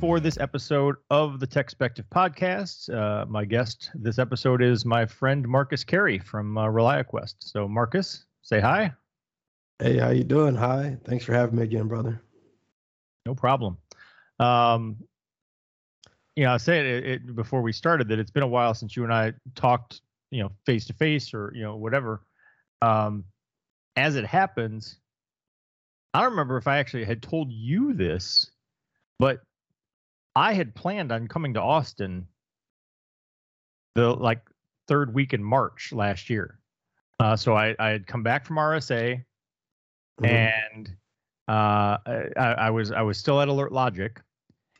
For this episode of the Techspective podcast. Uh, my guest this episode is my friend Marcus Carey from uh, ReliaQuest. So, Marcus, say hi. Hey, how you doing? Hi. Thanks for having me again, brother. No problem. Um, you know, I said it, it before we started that it's been a while since you and I talked, you know, face to face or you know whatever. Um, as it happens, I don't remember if I actually had told you this but I had planned on coming to Austin the like third week in March last year. Uh, so I, I had come back from RSA mm-hmm. and uh, I, I, was I was still at Alert Logic,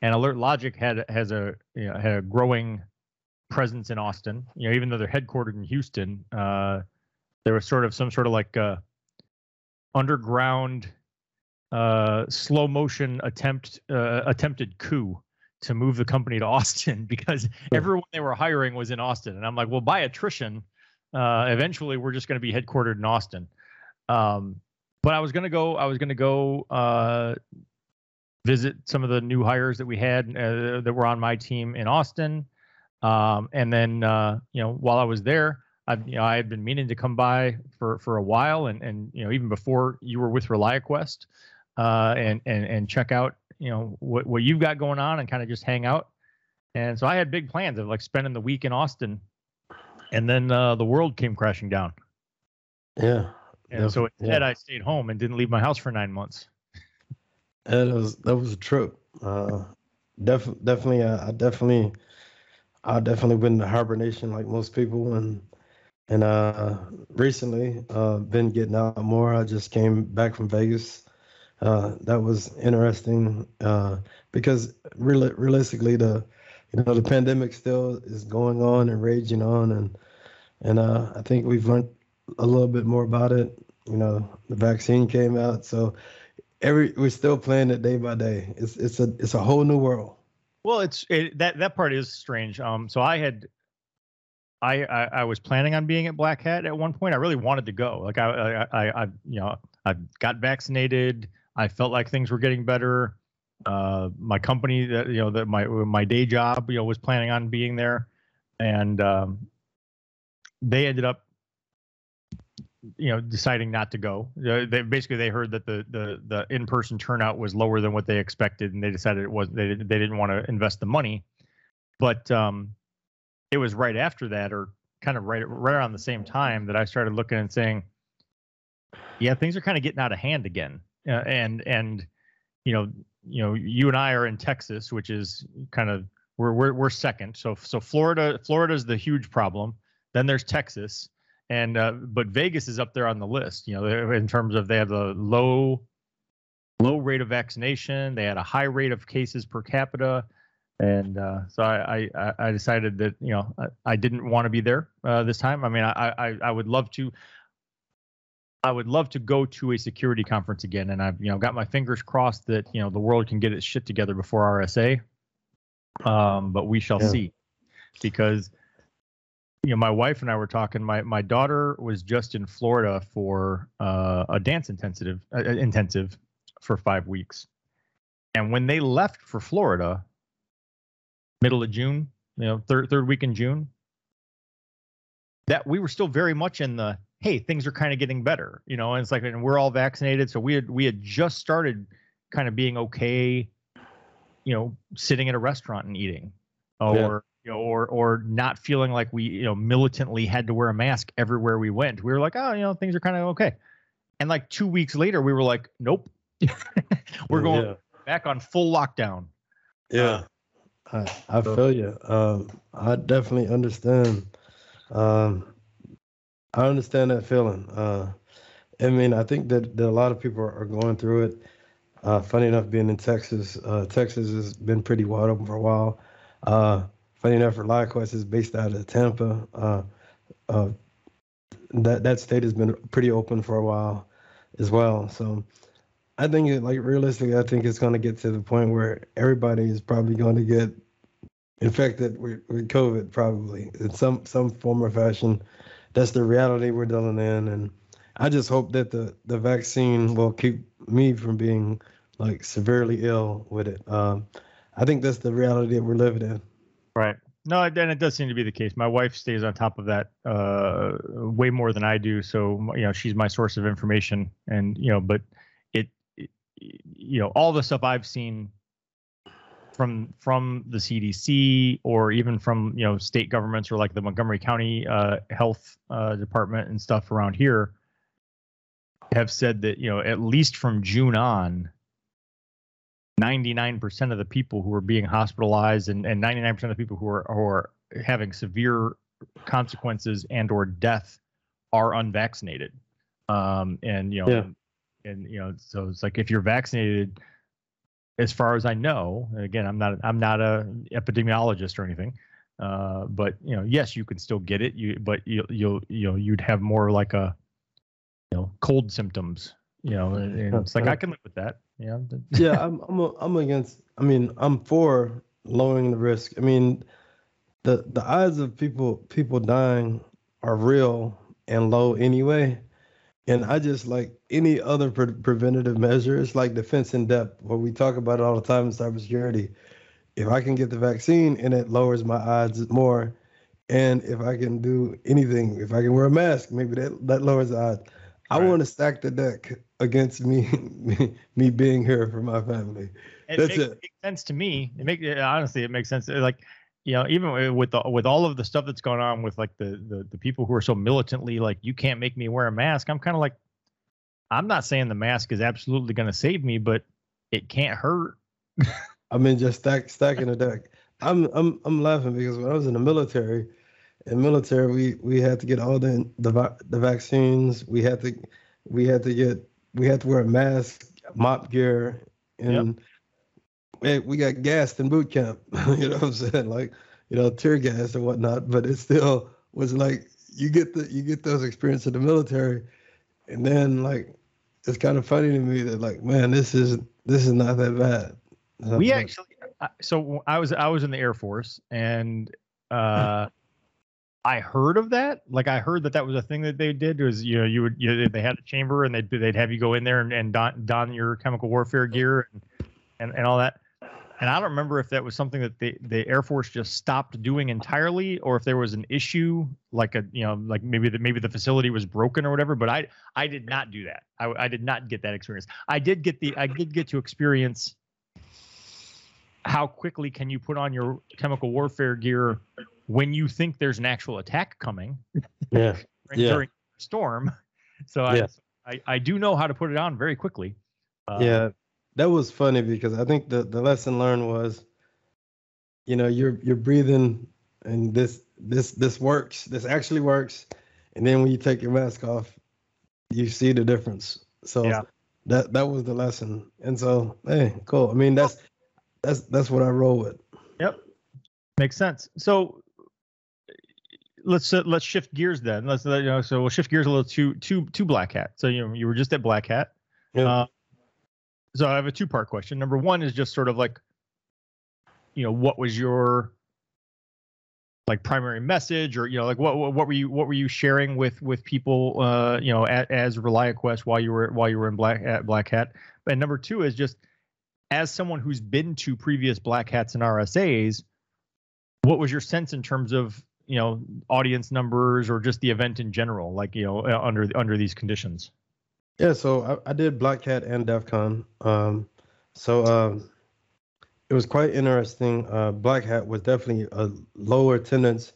and Alert Logic had has a you know, had a growing presence in Austin. You know, even though they're headquartered in Houston, uh, there was sort of some sort of like uh, underground uh, slow motion attempt uh, attempted coup to move the company to Austin because everyone they were hiring was in Austin, and I'm like, well, by attrition, uh, eventually we're just going to be headquartered in Austin. Um, but I was going to go. I was going to go uh, visit some of the new hires that we had uh, that were on my team in Austin, um, and then uh, you know while I was there. I, you know, I had been meaning to come by for, for a while, and, and you know even before you were with ReliaQuest, uh, and and and check out you know what what you've got going on and kind of just hang out. And so I had big plans of like spending the week in Austin, and then uh, the world came crashing down. Yeah. And so instead, yeah. I stayed home and didn't leave my house for nine months. That was that was a trip. Uh, def, definitely, uh, I definitely, I definitely went into hibernation like most people, and and uh, recently uh, been getting out more. I just came back from Vegas uh, that was interesting uh, because really, realistically, the you know the pandemic still is going on and raging on, and and uh, I think we've learned a little bit more about it. You know, the vaccine came out, so every we're still playing it day by day. It's it's a it's a whole new world. Well, it's it, that that part is strange. Um, so I had I, I, I was planning on being at Black Hat at one point. I really wanted to go. Like I I I, I you know I got vaccinated. I felt like things were getting better. Uh, my company, that you know, that my my day job, you know, was planning on being there, and um, they ended up, you know, deciding not to go. Uh, they basically they heard that the the the in person turnout was lower than what they expected, and they decided it was they they didn't want to invest the money. But um, it was right after that, or kind of right right around the same time, that I started looking and saying, yeah, things are kind of getting out of hand again uh, and and you know you know you and I are in Texas, which is kind of we're we're we're second. So so Florida Florida is the huge problem. Then there's Texas, and uh, but Vegas is up there on the list. You know, in terms of they have a low low rate of vaccination, they had a high rate of cases per capita, and uh, so I, I I decided that you know I, I didn't want to be there uh, this time. I mean, I, I I would love to. I would love to go to a security conference again, and I've you know got my fingers crossed that you know the world can get its shit together before RSA. Um, but we shall yeah. see, because you know my wife and I were talking. My my daughter was just in Florida for uh, a dance intensive uh, uh intensive for five weeks, and when they left for Florida, middle of June, you know third third week in June, that we were still very much in the hey, things are kind of getting better, you know, and it's like, and we're all vaccinated. So we had, we had just started kind of being okay, you know, sitting at a restaurant and eating or, yeah. you know, or, or not feeling like we, you know, militantly had to wear a mask everywhere we went. We were like, oh, you know, things are kind of okay. And like two weeks later, we were like, nope, we're going yeah. back on full lockdown. Yeah. Uh, I, I feel you. Um, I definitely understand. Um, I understand that feeling. Uh, I mean, I think that, that a lot of people are going through it. Uh, funny enough, being in Texas, uh, Texas has been pretty wide open for a while. Uh, funny enough, ReliaQuest is based out of Tampa. Uh, uh, that that state has been pretty open for a while as well. So I think, it, like realistically, I think it's going to get to the point where everybody is probably going to get infected with, with COVID, probably in some some form or fashion that's the reality we're dealing in. And I just hope that the, the vaccine will keep me from being like severely ill with it. Um, I think that's the reality that we're living in. Right. No, and it does seem to be the case. My wife stays on top of that uh, way more than I do. So you know, she's my source of information, and you know, but it, it you know, all the stuff I've seen from from the CDC or even from you know state governments or like the Montgomery County uh, Health uh, Department and stuff around here have said that you know at least from June on, 99% of the people who are being hospitalized and, and 99% of the people who are, who are having severe consequences and or death are unvaccinated um, and you know Yeah. and you know so it's like if you're vaccinated as far as i know again i'm not i'm not a epidemiologist or anything uh, but you know yes you can still get it you but you you'll you know you'd have more like a you know cold symptoms you know and, and it's like i can live with that Yeah. yeah, I'm I'm a, I'm against. I mean, I'm for lowering the risk. I mean, the the odds of people people dying are real and low anyway. And I just like any other pre- preventative measure. It's like defense in depth, where we talk about it all the time in cybersecurity. If I can get the vaccine and it lowers my odds more, and if I can do anything, if I can wear a mask, maybe that that lowers the odds. I want to stack the deck against me, me, me being here for my family. it That's makes, it. makes sense to me. It makes honestly, it makes sense. Like, you know, even with the, with all of the stuff that's going on with like the, the the people who are so militantly like, you can't make me wear a mask. I'm kind of like, I'm not saying the mask is absolutely going to save me, but it can't hurt. I mean, just stack stacking the deck. I'm I'm I'm laughing because when I was in the military, in military we we had to get all the the the vaccines. We had to we had to get we had to wear a mask, MOPP gear, and hey, we got gassed in boot camp. you know what I'm saying? Like you know tear gas and whatnot. But it still was like you get the you get those experiences in the military, and then like it's kind of funny to me that like man this is this is not that bad. we actually so i was i was in the air force and uh i heard of that like i heard that that was a thing that they did was you know you would you, they had a chamber and they'd they'd have you go in there and, and don, don your chemical warfare gear and, and and all that and i don't remember if that was something that the the air force just stopped doing entirely or if there was an issue like a you know like maybe the maybe the facility was broken or whatever but i i did not do that i, I did not get that experience i did get the i did get to experience how quickly can you put on your chemical warfare gear when you think there's an actual attack coming yeah. during, Yeah. during storm so I, Yeah. I i do know how to put it on very quickly Uh, yeah, that was funny because I think the, the lesson learned was, you know, you're you're breathing, and this this this works. This actually works, and then when you take your mask off, you see the difference. So Yeah. that that was the lesson. And so, hey, cool. I mean, that's that's that's what I roll with. Yep. Makes sense so let's uh, let's shift gears then let's you know so we'll shift gears a little to to to black hat so you know you were just at black hat Yeah. Uh, so I have a two part question. Number one is just sort of like, you know, what was your like primary message, or you know, like what what, were you what were you sharing with with people, uh, you know, at, as ReliaQuest while you were while you were in Black at Black Hat. And number two is just as someone who's been to previous Black Hats and RSAs, what was your sense in terms of you know audience numbers or just the event in general, like you know under under these conditions? Yeah, so I, I did Black Hat and DEF CON. Um, so um, it was quite interesting. Uh, Black Hat was definitely a lower attendance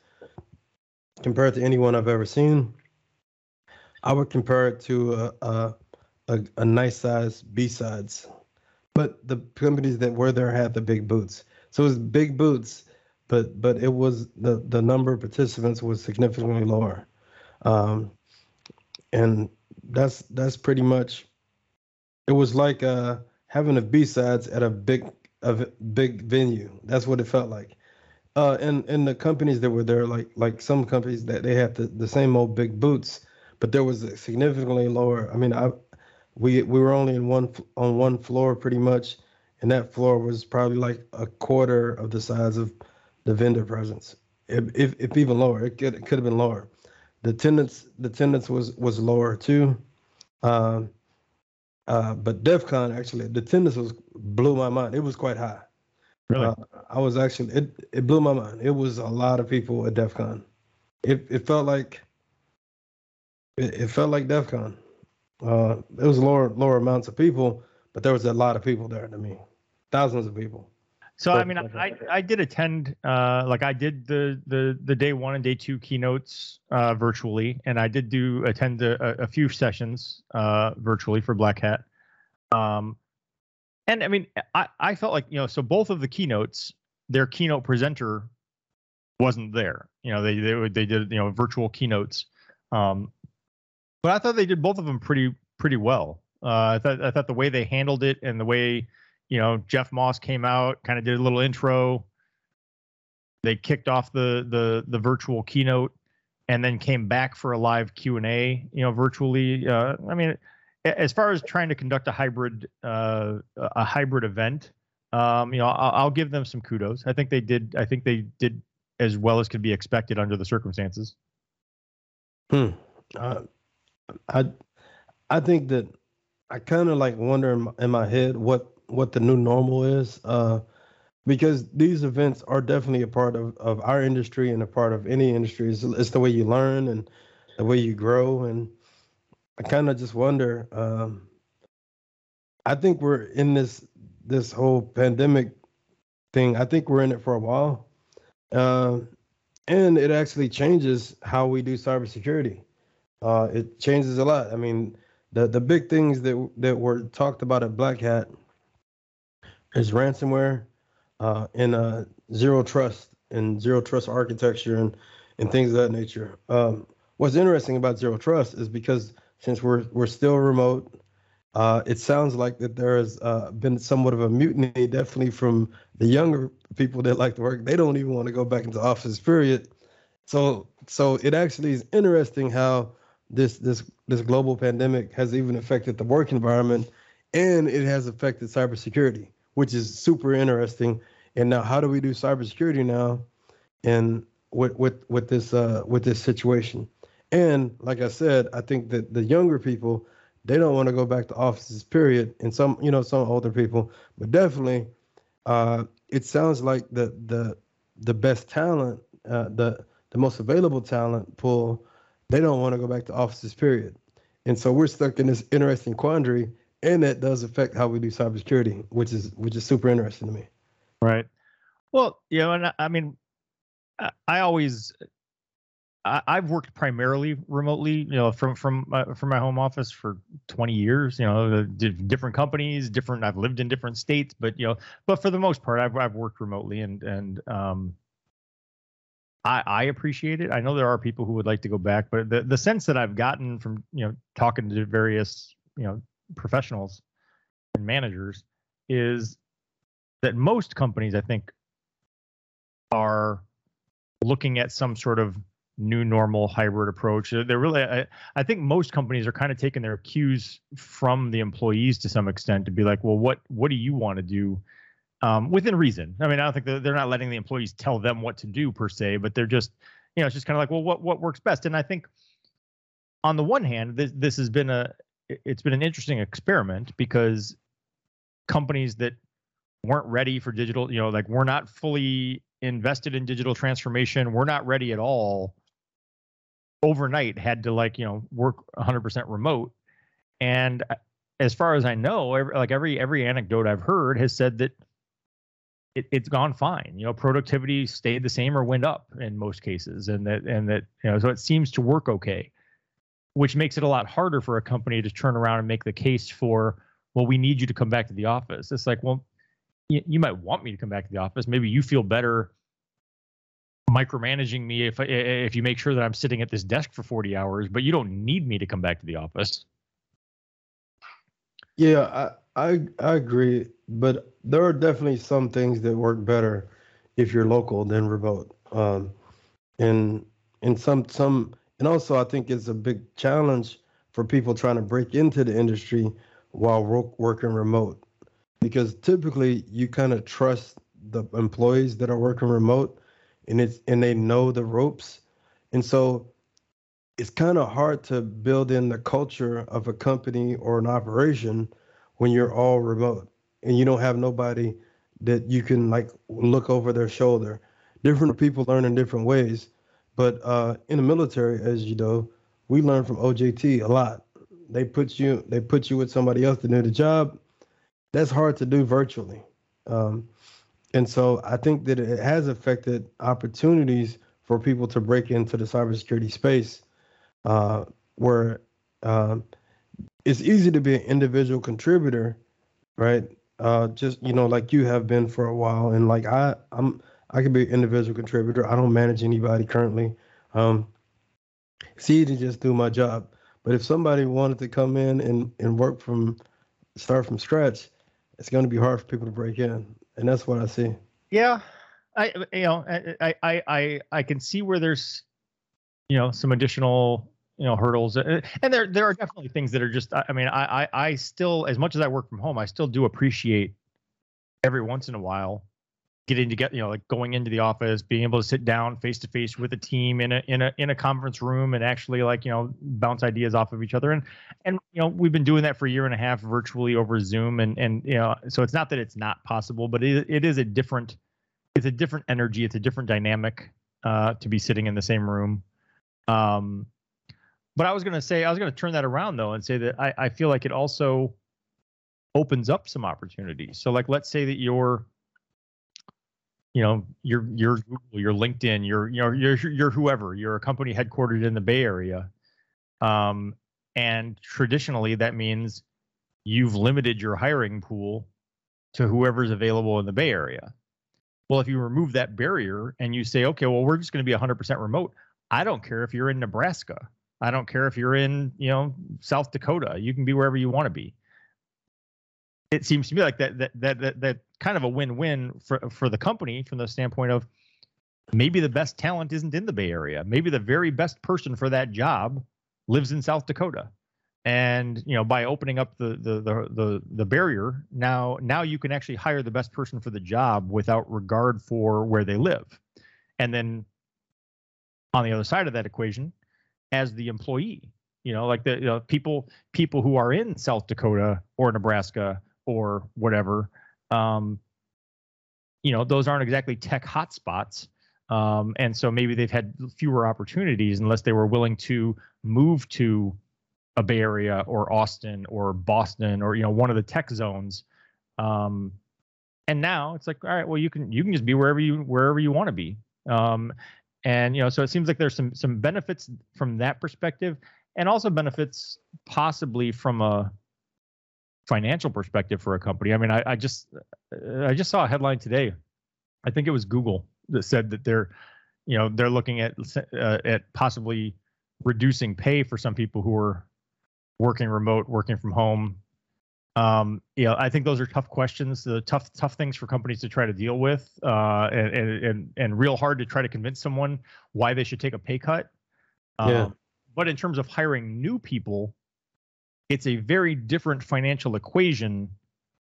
compared to anyone I've ever seen. I would compare it to a, a, a, a nice size BSides, but the companies that were there had the big boots. So it was big boots, but but it was the the number of participants was significantly lower. Um, and that's that's pretty much it was like uh having a BSides at a big a big venue. That's what it felt like. Uh and and the companies that were there like like some companies that they had the, the same old big boots but there was a significantly lower i mean i we we were only in one on one floor pretty much and that floor was probably like a quarter of the size of the vendor presence. If if, if even lower it could it could have been lower the attendance the attendance was was lower too um Uh, but DEF CON actually, the attendance was blew my mind. It was quite high. Really? Uh, I was actually it it blew my mind. It was a lot of people at DEF CON. It it felt like it, it felt like DEF CON. Uh, it was lower lower amounts of people, but there was a lot of people there to me, thousands of people. So I mean, I I did attend uh, like I did the the the day one and day two keynotes uh, virtually, and I did do attend a, a few sessions uh, virtually for Black Hat. Um, and I mean, I I felt like you know, so both of the keynotes, their keynote presenter wasn't there. You know, they they they did you know virtual keynotes. Um, but I thought they did both of them pretty pretty well. Uh, I thought I thought the way they handled it and the way you know Jeff Moss came out, kind of did a little intro. They kicked off the the the virtual keynote, and then came back for a live Q and A. You know, virtually. Uh, I mean, as far as trying to conduct a hybrid uh, a hybrid event, um, you know, I'll, I'll give them some kudos. I think they did. I think they did as well as could be expected under the circumstances. Hmm. Uh, I I think that I kind of like wonder in my, in my, head what what the new normal is, uh, because these events are definitely a part of, of our industry and a part of any industry. It's, it's the way you learn and the way you grow, and I kind of just wonder. Um, I think we're in this this whole pandemic thing. I think we're in it for a while, uh, and it actually changes how we do cybersecurity uh, it changes a lot. I mean, the the big things that that were talked about at Black Hat is ransomware uh, and uh, zero trust and zero trust architecture and and things of that nature. Um, what's interesting about zero trust is because since we're we're still remote, uh, it sounds like that there has uh, been somewhat of a mutiny, definitely from the younger people that like to work. They don't even want to go back into office. Period. So so it actually is interesting how this this this global pandemic has even affected the work environment and it has affected cybersecurity, which is super interesting. And now, how do we do cybersecurity now, and with with with this uh, with this situation? And like I said, I think that the younger people they don't want to go back to offices. Period. And some you know some older people, but definitely, uh, it sounds like the the the best talent, uh, the the most available talent pool they don't want to go back to offices, period. And so we're stuck in this interesting quandary, and that does affect how we do cybersecurity, which is which is super interesting to me. Right. Well, you know, and I, I mean, I, I always I, have worked primarily remotely, you know, from from uh, from my home office for 20 years. You know, different companies, different. I've lived in different states, but you know, but for the most part, I've I've worked remotely, and and um, I, I appreciate it. I know there are people who would like to go back, but the, the sense that I've gotten from you know talking to various you know professionals and managers is that most companies, I think, are looking at some sort of new normal hybrid approach. They're really, I, I think most companies are kind of taking their cues from the employees to some extent to be like, well, what what do you want to do? um, within reason. I mean, I don't think they're not letting the employees tell them what to do per se, but they're just, you know, it's just kind of like, well, what what works best? And I think, on the one hand, this this has been a it's been an interesting experiment because companies that weren't ready for digital, you know, like we're not fully invested in digital transformation, we're not ready at all. Overnight, had to like you know work 100% remote, and as far as I know, every, like every every anecdote I've heard has said that it, has gone fine. You know, productivity stayed the same or went up in most cases, and that and that you know, so it seems to work okay, which makes it a lot harder for a company to turn around and make the case for, well, we need you to come back to the office. It's like, well, you, you might want me to come back to the office. Maybe you feel better micromanaging me if if you make sure that I'm sitting at this desk for 40 hours, but you don't need me to come back to the office. Yeah, I I, I agree, but there are definitely some things that work better if you're local than remote. Um, and and some some and also I think it's a big challenge for people trying to break into the industry while working remote because typically you kind of trust the employees that are working remote and it's and they know the ropes and so it's kind of hard to build in the culture of a company or an operation when you're all remote and you don't have nobody that you can like look over their shoulder. Different people learn in different ways, but uh, in the military, as you know, we learn from OJT a lot. They put you they put you with somebody else to do the job. That's hard to do virtually, um, and so I think that it has affected opportunities for people to break into the cybersecurity space, uh, where uh, it's easy to be an individual contributor, right? Uh, just you know, like you have been for a while, and like I, I'm, I can be an individual contributor. I don't manage anybody currently. Um, it's easy to just do my job. But if somebody wanted to come in and, and work from start from scratch, it's going to be hard for people to break in, and that's what I see. Yeah, I you know I I I I can see where there's you know some additional you know hurdles uh, and there there are definitely things that are just i mean i i, I still as much as i work from home i still do appreciate every once in a while getting to get you know like going into the office being able to sit down face to face with a team in a in a in a conference room and actually like you know bounce ideas off of each other and and you know we've been doing that for a year and a half virtually over zoom and and you know so it's not that it's not possible but it, it is a different it's a different energy it's a different dynamic uh to be sitting in the same room um but I was going to say, I was going to turn that around though and say that I, I feel like it also opens up some opportunities. So, like, let's say that you're, you know, you're you're Google, LinkedIn, you're you know you're you're whoever, you're a company headquartered in the Bay Area, um, and traditionally that means you've limited your hiring pool to whoever's available in the Bay Area. Well, if you remove that barrier and you say, okay, well, we're just going to be 100% remote. I don't care if you're in Nebraska I don't care if you're in, you know, South Dakota. You can be wherever you want to be. It seems to me like that that that that, that kind of a win-win for for the company from the standpoint of maybe the best talent isn't in the Bay Area. Maybe the very best person for that job lives in South Dakota. And you know, by opening up the the the the, the barrier, now now you can actually hire the best person for the job without regard for where they live. And then on the other side of that equation, as the employee. You know, like the you know, people people who are in South Dakota or Nebraska or whatever. Um, you know, those aren't exactly tech hotspots. Um, and so maybe they've had fewer opportunities unless they were willing to move to a Bay Area or Austin or Boston or you know one of the tech zones. Um, and now it's like, all right, well you can you can just be wherever you wherever you want to be. Um, and you know so it seems like there's some some benefits from that perspective and also benefits possibly from a financial perspective for a company i mean i, I just uh, i just saw a headline today i think it was google that said that they're you know they're looking at uh, at possibly reducing pay for some people who are working remote working from home um, you know, I think those are tough questions, the tough tough things for companies to try to deal with, uh, and, and and and real hard to try to convince someone why they should take a pay cut. Um, yeah. But in terms of hiring new people, it's a very different financial equation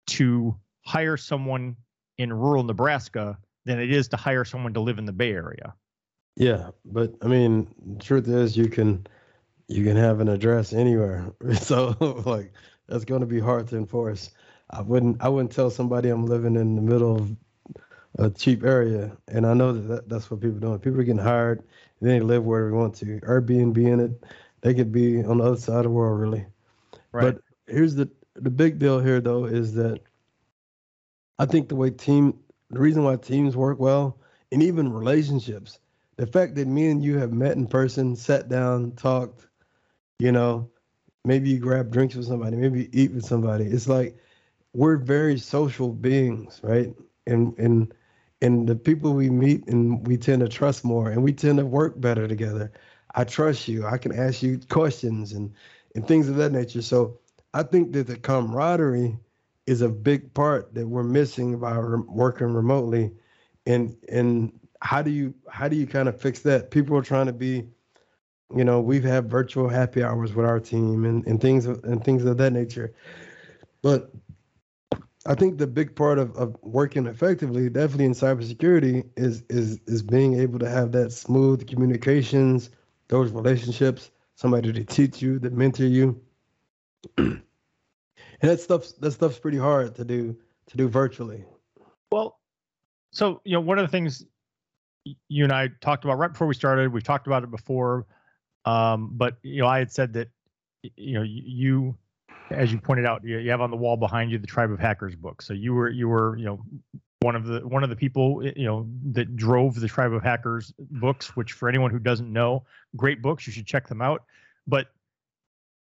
to hire someone in rural Nebraska than it is to hire someone to live in the Bay Area. Yeah, but I mean, the truth is, you can you can have an address anywhere. So like that's going to be hard to enforce. I wouldn't I wouldn't tell somebody I'm living in the middle of a cheap area, and I know that, that that's what people are doing. People are getting hired, they live wherever they want to. Airbnb in it, they could be on the other side of the world, really. Right. But here's the the big deal here, though, is that I think the way team, the reason why teams work well, and even relationships, the fact that me and you have met in person, sat down, talked, you know, maybe you grab drinks with somebody, maybe you eat with somebody. It's like we're very social beings, right? And and and the people we meet and we tend to trust more and we tend to work better together. I trust you. I can ask you questions and and things of that nature. So I think that the camaraderie is a big part that we're missing by re- working remotely. And and how do you how do you kind of fix that? People are trying to be you know, we've had virtual happy hours with our team and, and things and things of that nature. But I think the big part of, of working effectively, definitely in cybersecurity, is is is being able to have that smooth communications, those relationships, somebody to teach you, to mentor you. and that stuff's that stuff's pretty hard to do to do virtually. Well, so you know, one of the things you and I talked about right before we started, we've talked about it before, um, but you know, I had said that you know you as you pointed out, you, have on the wall behind you the Tribe of Hackers book. So you were you were you know one of the one of the people you know that drove the Tribe of Hackers books. Which for anyone who doesn't know, great books. You should check them out. But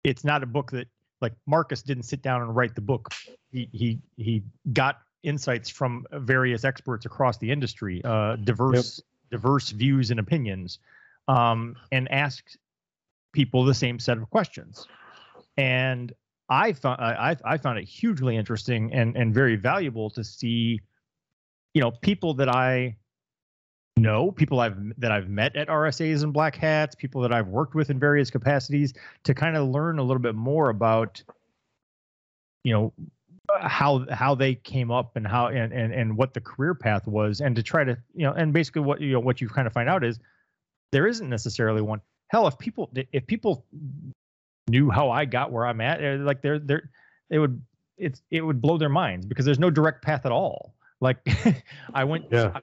it's not a book that like Marcus didn't sit down and write the book. He he he got insights from various experts across the industry, uh, diverse yep. diverse views and opinions, um, and asked people the same set of questions. And I found I, I found it hugely interesting and and very valuable to see, you know, people that I know, people I've that I've met at RSAs and Black Hats, people that I've worked with in various capacities, to kind of learn a little bit more about, you know, how how they came up and how and and and what the career path was, and to try to you know, and basically what you know what you kind of find out is there isn't necessarily one. Hell, if people if people knew how I got where I'm at, eh, like they're they're it would it's it would blow their minds because there's no direct path at all. Like I went, yeah,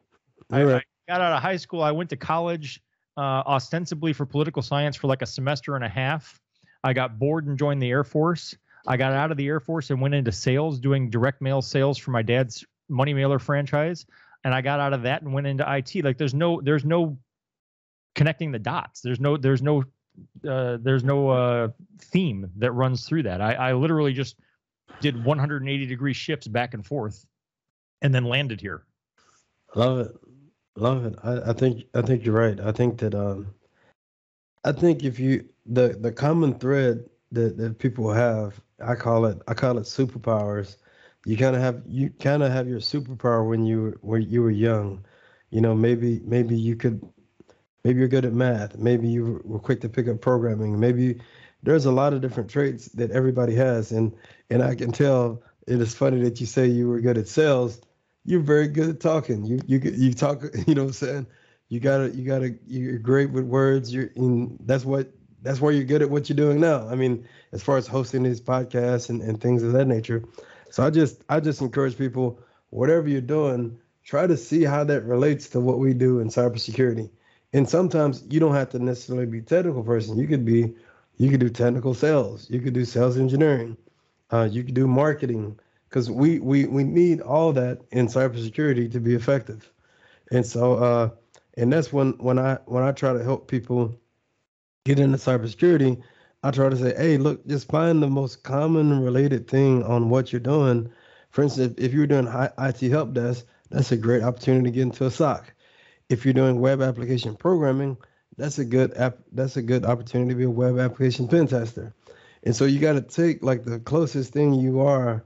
I, I, got out of high school. I went to college uh, ostensibly for political science for like a semester and a half. I got bored and joined the Air Force. I got out of the Air Force and went into sales, doing direct mail sales for my dad's money mailer franchise. And I got out of that and went into IT. Like there's no there's no connecting the dots. There's no there's no uh, there's no uh, theme that runs through that. I, I literally just did 180 degree shifts back and forth, and then landed here. Love it, love it. I, I think I think you're right. I think that um, I think if you the the common thread that that people have, I call it I call it superpowers. You kind of have you kind of have your superpower when you were when you were young. You know, maybe maybe you could Maybe you're good at math. Maybe you were quick to pick up programming. Maybe there's a lot of different traits that everybody has, and and I can tell. It is funny that you say you were good at sales. You're very good at talking. You you you talk. You know what I'm saying? You gotta you gotta you're great with words. You're in. That's what that's why you're good at what you're doing now. I mean, as far as hosting these podcasts and, and things of that nature. So I just I just encourage people, whatever you're doing, try to see how that relates to what we do in cybersecurity and sometimes you don't have to necessarily be technical person. You could be, you could do technical sales. You could do sales engineering. Uh, you could do marketing because we, we we need all that in cybersecurity to be effective. And so, uh, and that's when when I when I try to help people get into cybersecurity, I try to say, hey, look, just find the most common related thing on what you're doing. For instance, if you're doing IT help desk, that's a great opportunity to get into a SOC if you're doing web application programming, that's a good app. That's a good opportunity to be a web application pen tester. And so you got to take like the closest thing you are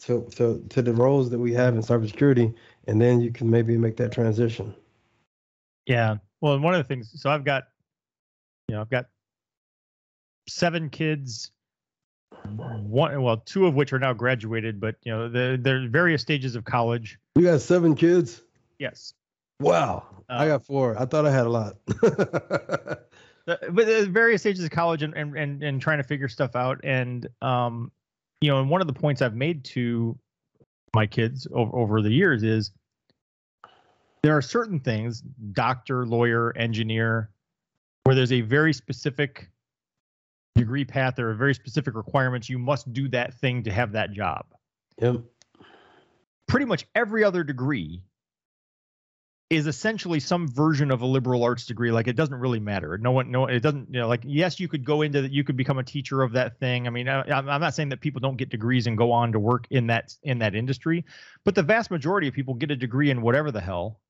to, to to the roles that we have in cybersecurity, and then you can maybe make that transition. Yeah. Well, one of the things. So I've got, you know, I've got seven kids. One, well, two of which are now graduated, but you know, they're, they're various stages of college. You got seven kids. Yes. Wow. Uh, I got four. I thought I had a lot. but various stages of college and, and, and, and trying to figure stuff out. And, um, you know, and one of the points I've made to my kids over, over the years is there are certain things, doctor, lawyer, engineer, where there's a very specific degree path or very specific requirements. You must do that thing to have that job. Yep. Pretty much every other degree is essentially some version of a liberal arts degree. Like it doesn't really matter. No one, no, it doesn't. You know, like yes, you could go into that. You could become a teacher of that thing. I mean, I, I'm not saying that people don't get degrees and go on to work in that in that industry, but the vast majority of people get a degree in whatever the hell,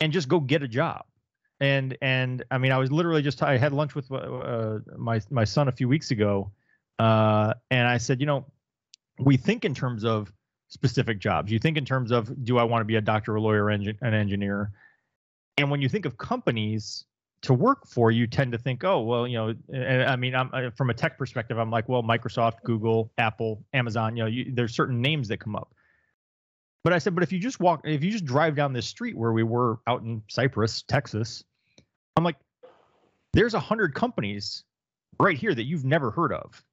and just go get a job. And and I mean, I was literally just I had lunch with uh, my my son a few weeks ago, uh, and I said, you know, we think in terms of specific jobs. You think in terms of do I want to be a doctor, a lawyer, an engineer? And when you think of companies to work for, you tend to think, oh, well, you know, eh, eh, I mean, I'm, eh, from a tech perspective, I'm like, well, Microsoft, Google, Apple, Amazon, you know, you, there's certain names that come up. But I said, but if you just walk, if you just drive down this street where we were out in Cypress, Texas, I'm like, there's a hundred companies right here that you've never heard of.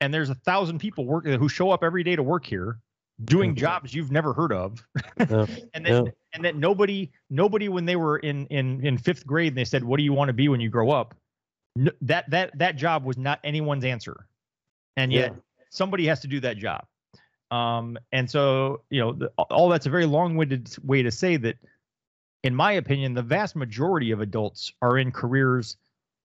And there's a thousand people work who show up every day to work here doing Mhm. jobs you've never heard of. Yeah. and then Yeah. and that nobody nobody when they were in in in fifth grade and they said, What do you want to be when you grow up? No, that that that job was not anyone's answer. And yet Yeah. somebody has to do that job. Um, and so, you know, the, all that's a very long-winded way to say that, in my opinion, the vast majority of adults are in careers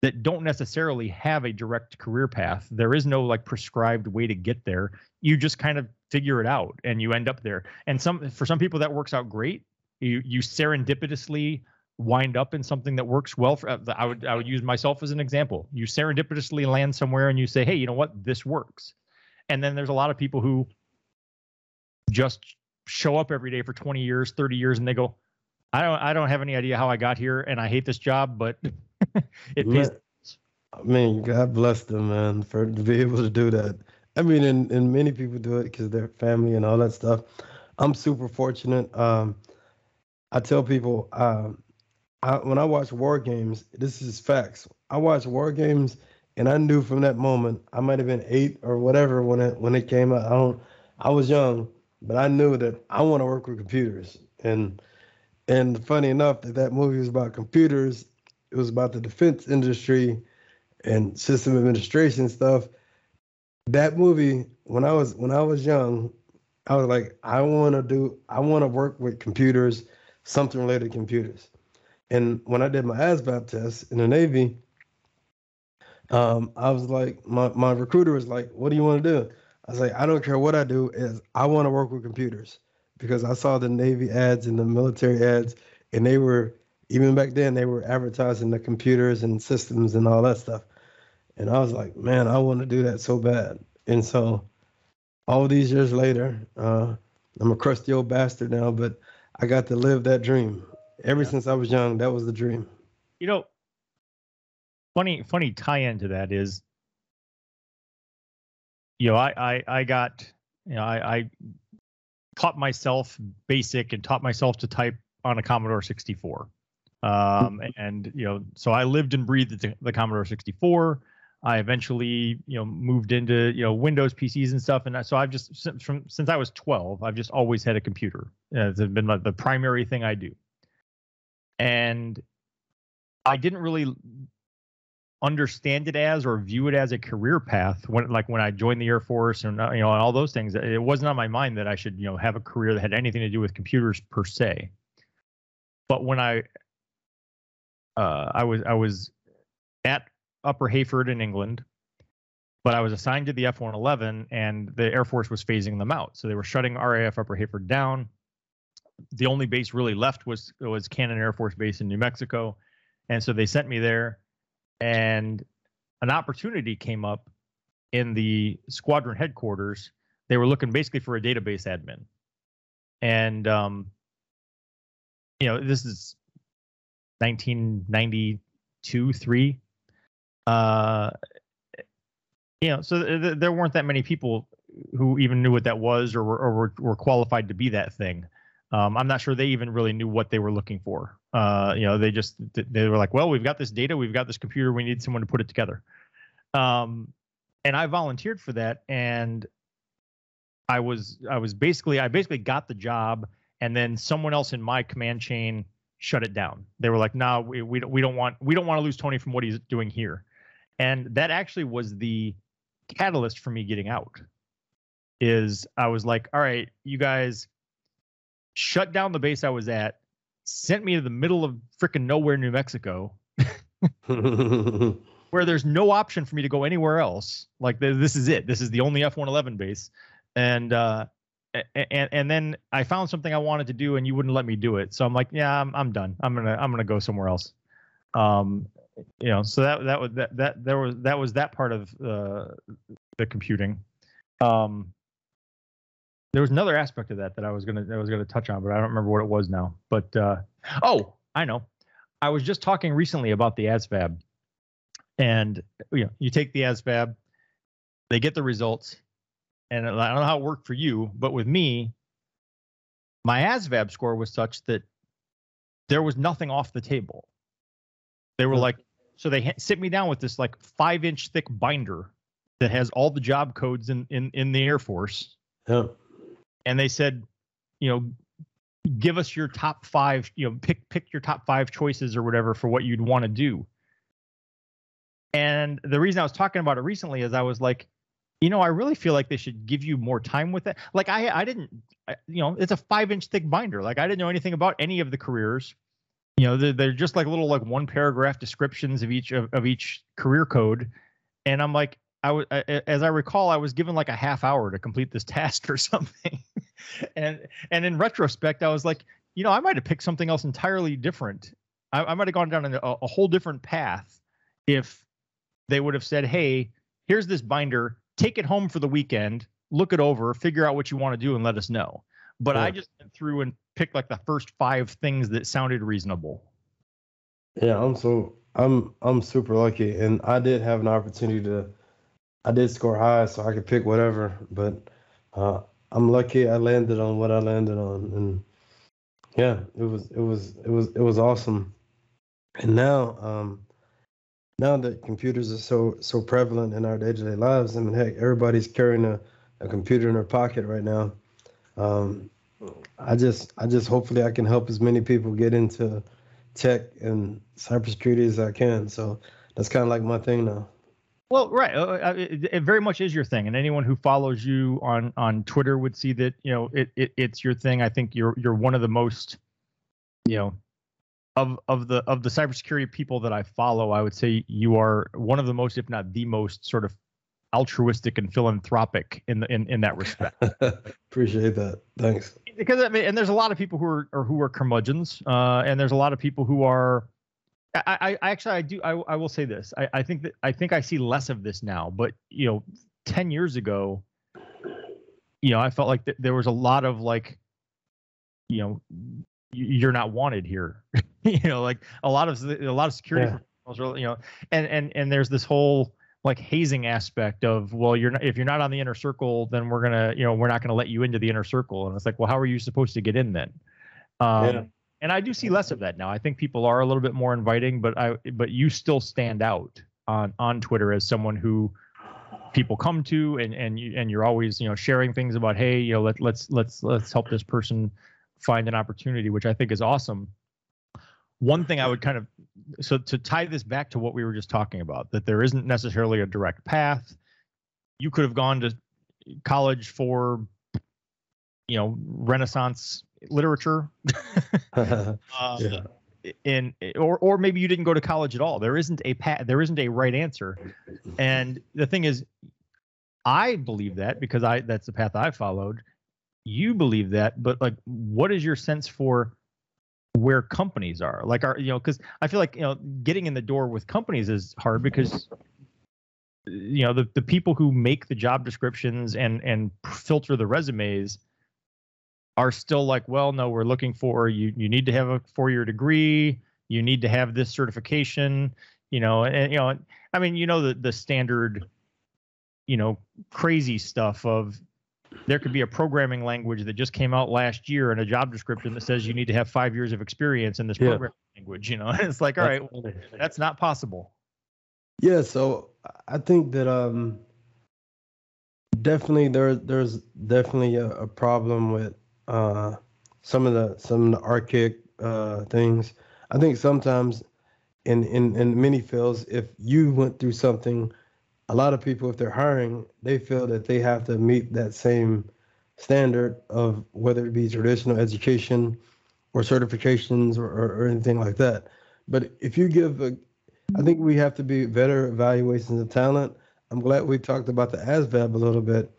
that don't necessarily have a direct career path. There is no like prescribed way to get there. You just kind of figure it out and you end up there. And some for some people that works out great. You you serendipitously wind up in something that works well for uh, I would I would use myself as an example. You serendipitously land somewhere and you say, "Hey, you know what? This works." And then there's a lot of people who just show up every day for 20 years, 30 years and they go, "I don't I don't have any idea how I got here and I hate this job, but it pays I mean, God bless them, man, for to be able to do that. I mean, and, and many people do it because they're family and all that stuff. I'm super fortunate. Um, I tell people um, I, when I watch war games, this is facts. I watch war games, and I knew from that moment I might have been eight or whatever when it when it came out. I don't. I was young, but I knew that I want to work with computers. And and funny enough, that that movie was about computers. It was about the defense industry and system administration stuff. That movie, when I was when I was young, I was like, I want to do, I want to work with computers, something related to computers. And when I did my ASVAB test in the Navy, um, I was like, my, my recruiter was like, what do you want to do? I was like, I don't care what I do, is I want to work with computers because I saw the Navy ads and the military ads, and they were even back then they were advertising the computers and systems and all that stuff. And I was like, man, I want to do that so bad. And so all these years later, uh, I'm a crusty old bastard now, but I got to live that dream. Ever Yeah. since I was young, that was the dream. you know funny funny tie-in to that is you know i i, I got you know I, I taught myself basic and taught myself to type on a commodore 64 um and you know so i lived and breathed the, the commodore 64 i eventually you know moved into you know windows pcs and stuff. And so i've just since from since i was 12 i've just always had a computer. Uh, it's been my, the primary thing i do. And I didn't really understand it as or view it as a career path when like when I joined the Air Force and uh, you know all those things. It wasn't on my mind that I should you know have a career that had anything to do with computers per se. But when I uh, I was I was at Upper Heyford in England but I was assigned to the F-111 and the Air Force was phasing them out. So they were shutting RAF Upper Heyford down. The only base really left was was Cannon Air Force Base in New Mexico. And so they sent me there and an opportunity came up in the squadron headquarters. They were looking basically for a database admin. And um you know this is 1992 3 uh you know so th- th- there weren't that many people who even knew what that was or were, or were, were qualified to be that thing um, I'm not sure they even really knew what they were looking for. Uh, you know, they just they were like, well, we've got this data, we've got this computer, we need someone to put it together. Um, and I volunteered for that, and I was I was basically I basically got the job, and then someone else in my command chain shut it down. They were like, no, we we don't we don't want we don't want to lose Tony from what he's doing here, and that actually was the catalyst for me getting out. Is I was like, all right, you guys shut down the base I was at, sent me to the middle of freaking nowhere, New Mexico, where there's no option for me to go anywhere else. Like this is it. This is the only F111 base, and uh, and and then I found something I wanted to do, and you wouldn't let me do it. So I'm like, yeah, I'm I'm done. I'm gonna I'm gonna go somewhere else. Um, you know, so that that was that that there was that was that part of uh, the computing. Um, there was another aspect of that that I was gonna I was gonna touch on, but I don't remember what it was now. But uh, oh, I know. I was just talking recently about the ASVAB, and you know, you take the ASVAB, they get the results, and I don't know how it worked for you, but with me, my ASVAB score was such that there was nothing off the table. They were Hmm. like, so they sit me down with this like five inch thick binder that has all the job codes in in in the Air Force, and they said, you know, give us your top five, you know, pick pick your top five choices or whatever for what you'd want to do. And the reason I was talking about it recently is I was like, you know, I really feel like they should give you more time with it. Like I I didn't, I, you know, it's a five inch thick binder. Like I didn't know anything about any of the careers. You know, they're, they're just like little like one paragraph descriptions of each of, of each career code, and I'm like, I was as I recall, I was given like a half hour to complete this task or something, and and in retrospect, I was like, you know, I might have picked something else entirely different. I, I might have gone down a, a whole different path if they would have said, hey, here's this binder, take it home for the weekend, look it over, figure out what you want to do, and let us know. But I just went through and picked like the first five things that sounded reasonable. Yeah, I'm so I'm I'm super lucky, and I did have an opportunity to. I did score high, so I could pick whatever, but uh, I'm lucky I landed on what I landed on, and yeah, it was it was it was it was awesome. And now, um, now that computers are so so prevalent in our day-to-day lives, I mean, heck, everybody's carrying a, a computer in their pocket right now. Um, I just I just hopefully I can help as many people get into tech and cybersecurity as I can. So that's kind of like my thing now. Well, right. Uh, uh, it, it very much is your thing, and anyone who follows you on on Twitter would see that you know it, it it's your thing. I think you're you're one of the most, you know, of of the of the cybersecurity people that I follow. I would say you are one of the most, if not the most, sort of altruistic and philanthropic in the in in that respect. Appreciate that. Thanks. because I mean, and there's a lot of people who are or who are curmudgeons, uh, and there's a lot of people who are. I, I, actually I do I, I will say this I, I think that I think I see less of this now but you know ten years ago you know I felt like th- there was a lot of like you know you're not wanted here you know like a lot of a lot of security Yeah. professionals you know and and and there's this whole like hazing aspect of well you're not if you're not on the inner circle then we're gonna you know we're not gonna let you into the inner circle and it's like well how are you supposed to get in then um Yeah. and i do see less of that now i think people are a little bit more inviting but i but you still stand out on on twitter as someone who people come to and and you and you're always you know sharing things about hey you know let, let's let's let's help this person find an opportunity which i think is awesome. One thing i would kind of so to tie this back to what we were just talking about that there isn't necessarily a direct path. You could have gone to college for you know renaissance literature. Uh, yeah. in or or maybe you didn't go to college at all. There isn't a path there isn't a right answer. And the thing is i believe that because i that's the path i followed you believe that but like what is your sense for where companies are? Like are you know because i feel like you know getting in the door with companies is hard because you know the, the people who make the job descriptions and and filter the resumes are still like well no we're looking for you you need to have a four year degree you need to have this certification you know and you know i mean you know the the standard you know crazy stuff of there could be a programming language that just came out last year and a job description that says you need to have five years of experience in this Yeah. programming language you know it's like all right well, that's not possible Yeah, so I think that um definitely there there's definitely a, a problem with uh some of the some of the archaic uh things. I think sometimes in in in many fields if you went through something a lot of people if they're hiring they feel that they have to meet that same standard of whether it be traditional education or certifications or, or, or anything like that. But if you give a I think we have to be better evaluations of talent. I'm glad we talked about the ASVAB a little bit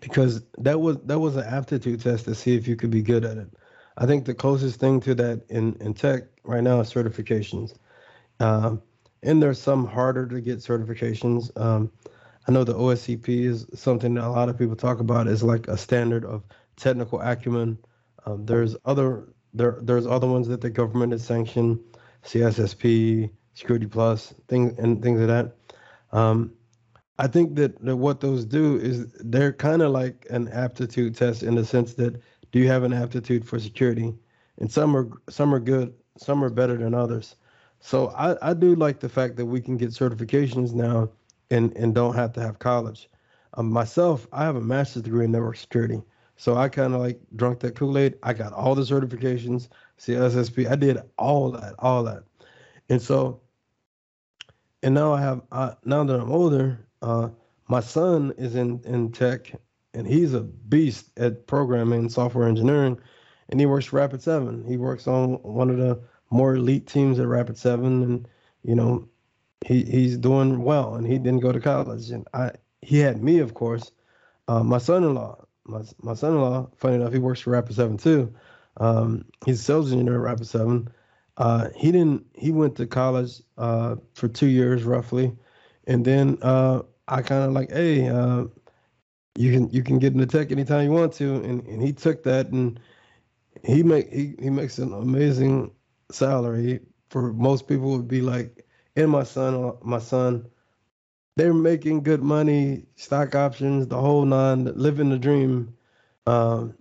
because that was that was an aptitude test to see if you could be good at it. I think the closest thing to that in, in tech right now is certifications. Um, and there's some harder to get certifications. Um, I know the OSCP is something that a lot of people talk about is like a standard of technical acumen. Um, there's other there there's other ones that the government has sanctioned, CISSP, Security Plus, things and things of that. Um, I think that, that what those do is they're kind of like an aptitude test in the sense that do you have an aptitude for security? And some are some are good, some are better than others. So I, I do like the fact that we can get certifications now and, and don't have to have college. Um, myself, I have a master's degree in network security. So I kind of like drunk that Kool Aid. I got all the certifications, CISSP. I did all that, all that. And so, and now I have, uh, now that I'm older, uh, my son is in, in tech and he's a beast at programming software engineering and he works for Rapid7. He works on one of the more elite teams at Rapid7, and you know, he he's doing well. And he didn't go to college, and I he had me, of course. Uh, my son-in-law, my my son-in-law, funny enough, he works for Rapid7 too. Um, he's a sales engineer at Rapid7. Uh, he didn't. He went to college uh, for two years roughly, and then uh, I kind of like, hey, uh, you can you can get into tech anytime you want to, and and he took that and he make he, he makes an amazing salary for most people would be like and my son my son they're making good money stock options the whole nine living the dream. Um,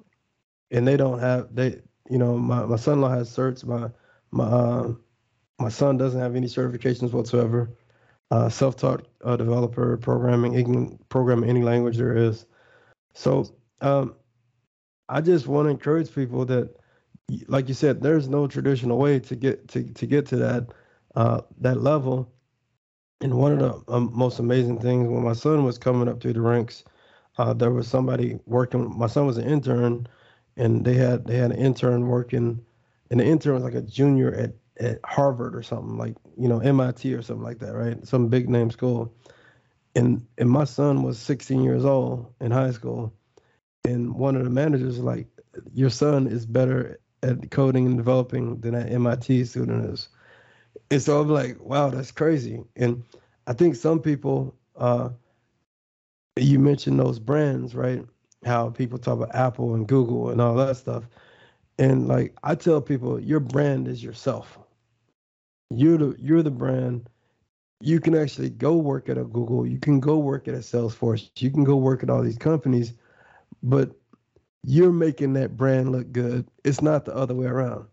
and they don't have they you know my, my son-in-law has certs my my uh, my son doesn't have any certifications whatsoever. Uh, self-taught uh, developer programming can program any language there is. So um, I just want to encourage people that, like you said, there's no traditional way to get to to get to that uh, that level. And one of the um, most amazing things when my son was coming up through the ranks, uh, there was somebody working. My son was an intern, and they had they had an intern working, and the intern was like a junior at at Harvard or something like you know MIT or something like that, right? Some big name school. And and my son was 16 years old in high school, and one of the managers was like, your son is better at coding and developing than that MIT student is. And so I'm like, wow, that's crazy. And I think some people, uh, you mentioned those brands, right? How people talk about Apple and Google and all that stuff. And like I tell people, your brand is yourself. You're the you're the brand. You can actually go work at a Google. You can go work at a Salesforce. You can go work at all these companies but you're making that brand look good. It's not the other way around.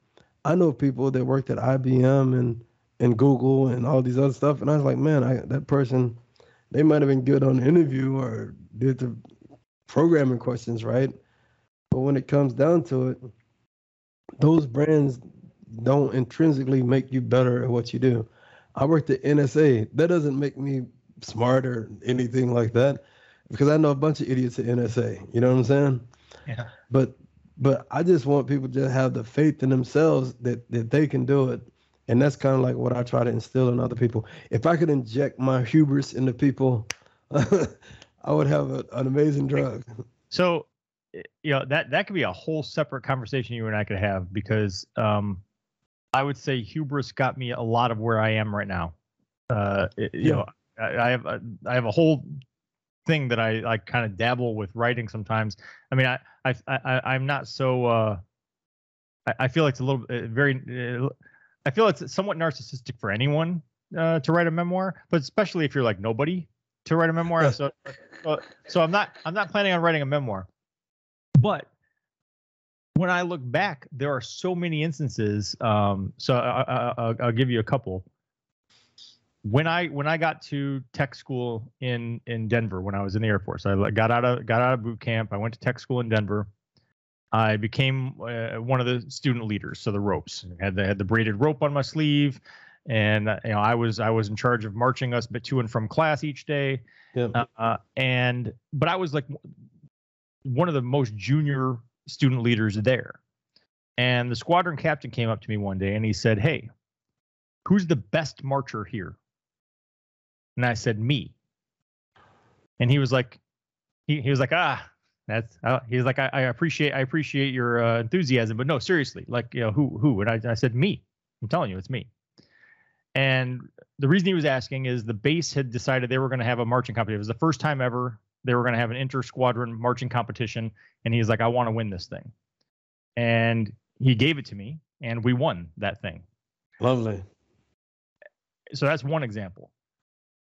I know people that worked at IBM and and Google and all these other stuff, and I was like, man, I, that person, they might have been good on the interview or did the programming questions right, but when it comes down to it, those brands don't intrinsically make you better at what you do. I worked at NSA. That doesn't make me smart or anything like that because I know a bunch of idiots at NSA. You know what I'm saying? Yeah. But but I just want people to have the faith in themselves that that they can do it. And that's kind of like what I try to instill in other people. If I could inject my hubris into people, I would have a, an amazing drug. So, you know that that could be a whole separate conversation you and I could have because um, I would say hubris got me a lot of where I am right now. Uh, it, you yeah. know, I, I have a, I have a whole thing that I like kind of dabble with writing sometimes. I mean, I I, I I'm not so. Uh, I, I feel like it's a little uh, very. Uh, I feel it's somewhat narcissistic for anyone uh, to write a memoir, but especially if you're like nobody to write a memoir. so, so, so I'm not I'm not planning on writing a memoir, but when I look back, there are so many instances. Um, so I, will give you a couple when I when I got to tech school in in Denver when I was in the Air Force, I got out of got out of boot camp. I went to tech school in Denver. I became uh, one of the student leaders, so the ropes I had the had the braided rope on my sleeve, and uh, you know I was I was in charge of marching us but to and from class each day. Yeah. Uh, and but I was like one of the most junior student leaders there. And the squadron captain came up to me one day and he said, "Hey, who's the best marcher here?" And I said, me. And he was like, he, he was like, ah, that's, uh, he was like, I, I appreciate, I appreciate your uh, enthusiasm, but no, seriously, like, you know, who, who? And I, I said, me. I'm telling you, it's me. And the reason he was asking is the base had decided they were going to have a marching competition. It was the first time ever they were going to have an inter squadron marching competition. And he's like, I want to win this thing. And he gave it to me, and we won that thing. Lovely. So that's one example.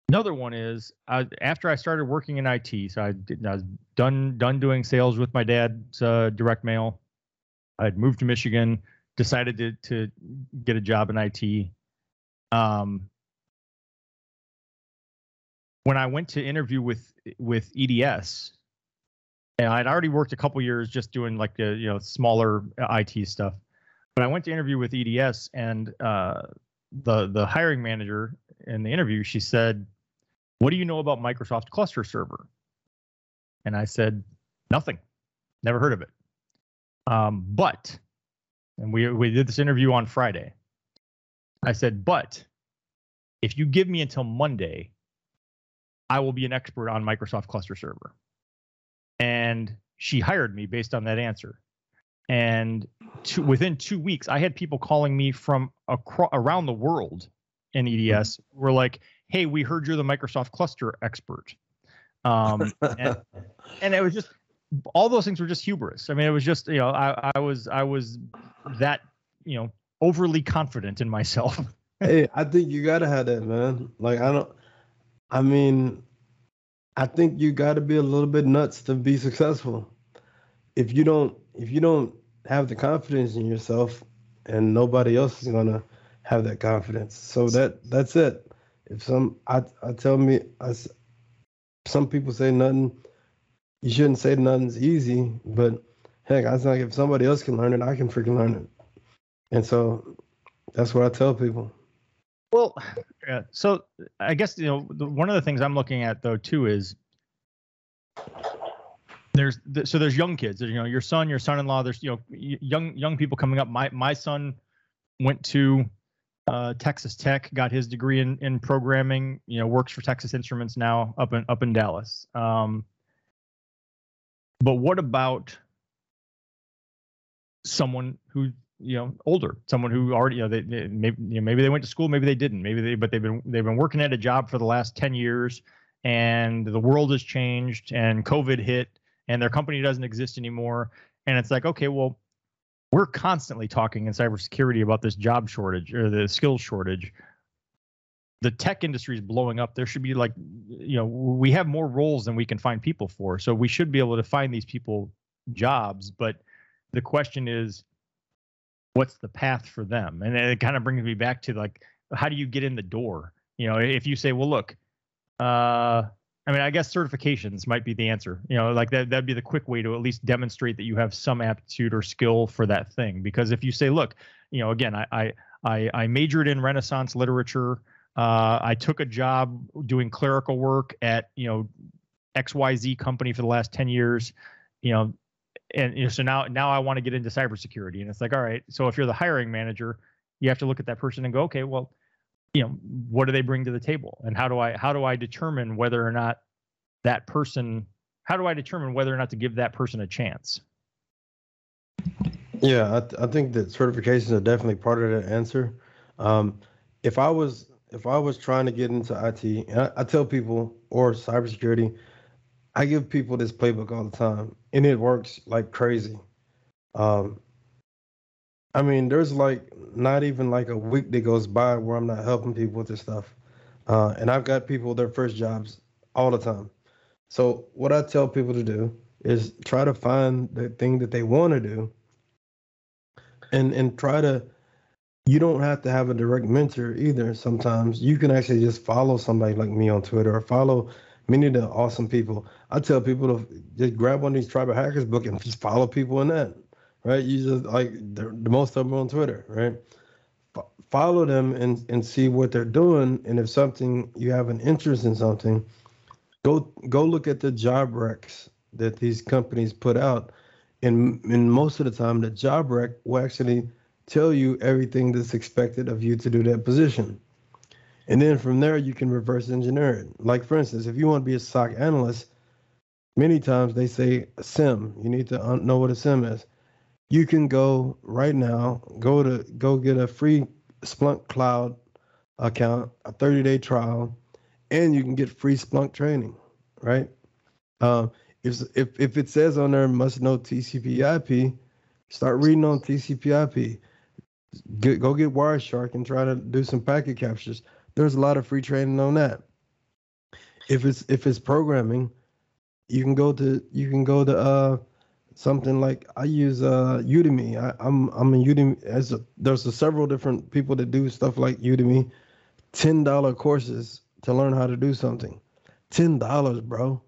Another one is uh, after I started working in IT, so I, did, I was done done doing sales with my dad's uh, direct mail. I'd moved to Michigan, decided to to get a job in IT, Um, when I went to interview with with EDS, and I'd already worked a couple years just doing like the you know smaller IT stuff, but I went to interview with EDS, and uh, the the hiring manager in the interview she said, "What do you know about Microsoft Cluster Server?" And I said, "Nothing, never heard of it." Um, but, and we we did this interview on Friday. I said, but if you give me until Monday, I will be an expert on Microsoft Cluster Server. And she hired me based on that answer. And two, within two weeks, I had people calling me from across, around the world in EDS. Were like, "Hey, we heard you're the Microsoft Cluster expert," um, and, and it was just all those things were just hubris. I mean, it was just you know, I, I was I was that you know overly confident in myself. hey, I think you gotta have that, man. Like I don't. I mean, I think you got to be a little bit nuts to be successful. If you don't, if you don't have the confidence in yourself, and nobody else is gonna have that confidence. So that that's it. If some, I I tell me, I, some people say nothing. You shouldn't say nothing's easy, but heck, I think if somebody else can learn it, I can freaking learn it. And so that's what I tell people. Well, yeah. So I guess you know the, one of the things I'm looking at though too is there's so there's young kids. You know, your son, your son-in-law. There's you know young young people coming up. My my son went to uh, Texas Tech, got his degree in in programming. You know, works for Texas Instruments now up in up in Dallas. Um, but what about someone who you know older someone who already you know they, they maybe you know, maybe they went to school maybe they didn't maybe they but they've been they've been working at a job for the last 10 years and the world has changed and covid hit and their company doesn't exist anymore and it's like okay well we're constantly talking in cybersecurity about this job shortage or the skill shortage. The tech industry is blowing up. There should be like you know we have more roles than we can find people for. So we should be able to find these people jobs but the question is what's the path for them? And it kind of brings me back to like how do you get in the door? You know if you say well look uh i mean i guess certifications might be the answer you know like that that'd be the quick way to at least demonstrate that you have some aptitude or skill for that thing because if you say look you know again i i i, majored in renaissance literature uh, I took a job doing clerical work at you know XYZ company for the last 10 years. You know, and you know, so now now I want to get into cybersecurity, and it's like, all right. So if you're the hiring manager, you have to look at that person and go, okay, well, you know, what do they bring to the table, and how do I how do I determine whether or not that person how do I determine whether or not to give that person a chance? Yeah, I, th- I think that certifications are definitely part of the answer. Um, if I was if I was trying to get into IT, I, I tell people or cybersecurity, I give people this playbook all the time, and it works like crazy. Um, I mean, there's like not even like a week that goes by where I'm not helping people with this stuff. Uh, and I've got people their first jobs all the time. So what I tell people to do is try to find the thing that they want to do, and and try to. You don't have to have a direct mentor either. Sometimes you can actually just follow somebody like me on Twitter or follow many of the awesome people. I tell people to just grab one of these Tribe of Hackers book and just follow people in that, right? You just like the most of them on Twitter, right? F- follow them and and see what they're doing, and if something you have an interest in something, go go look at the job recs that these companies put out, and and most of the time the job rec will actually tell you everything that's expected of you to do that position and then from there, you can reverse engineer it. Like, for instance, if you want to be a SOC analyst, many times they say a SIEM. You need to know what a SIEM is. You can go right now, go to go get a free Splunk Cloud account, a 30 day trial, and you can get free Splunk training, right? Uh, if, if, if it says on there must know TCP/IP, start reading on TCP/IP. Get, go get Wireshark and try to do some packet captures there's a lot of free training on that. If it's if it's programming, you can go to you can go to uh something like I use uh Udemy. I, am I'm, I'm a Udemy as a, there's a several different people that do stuff like Udemy. ten dollar courses to learn how to do something. Ten dollars, bro.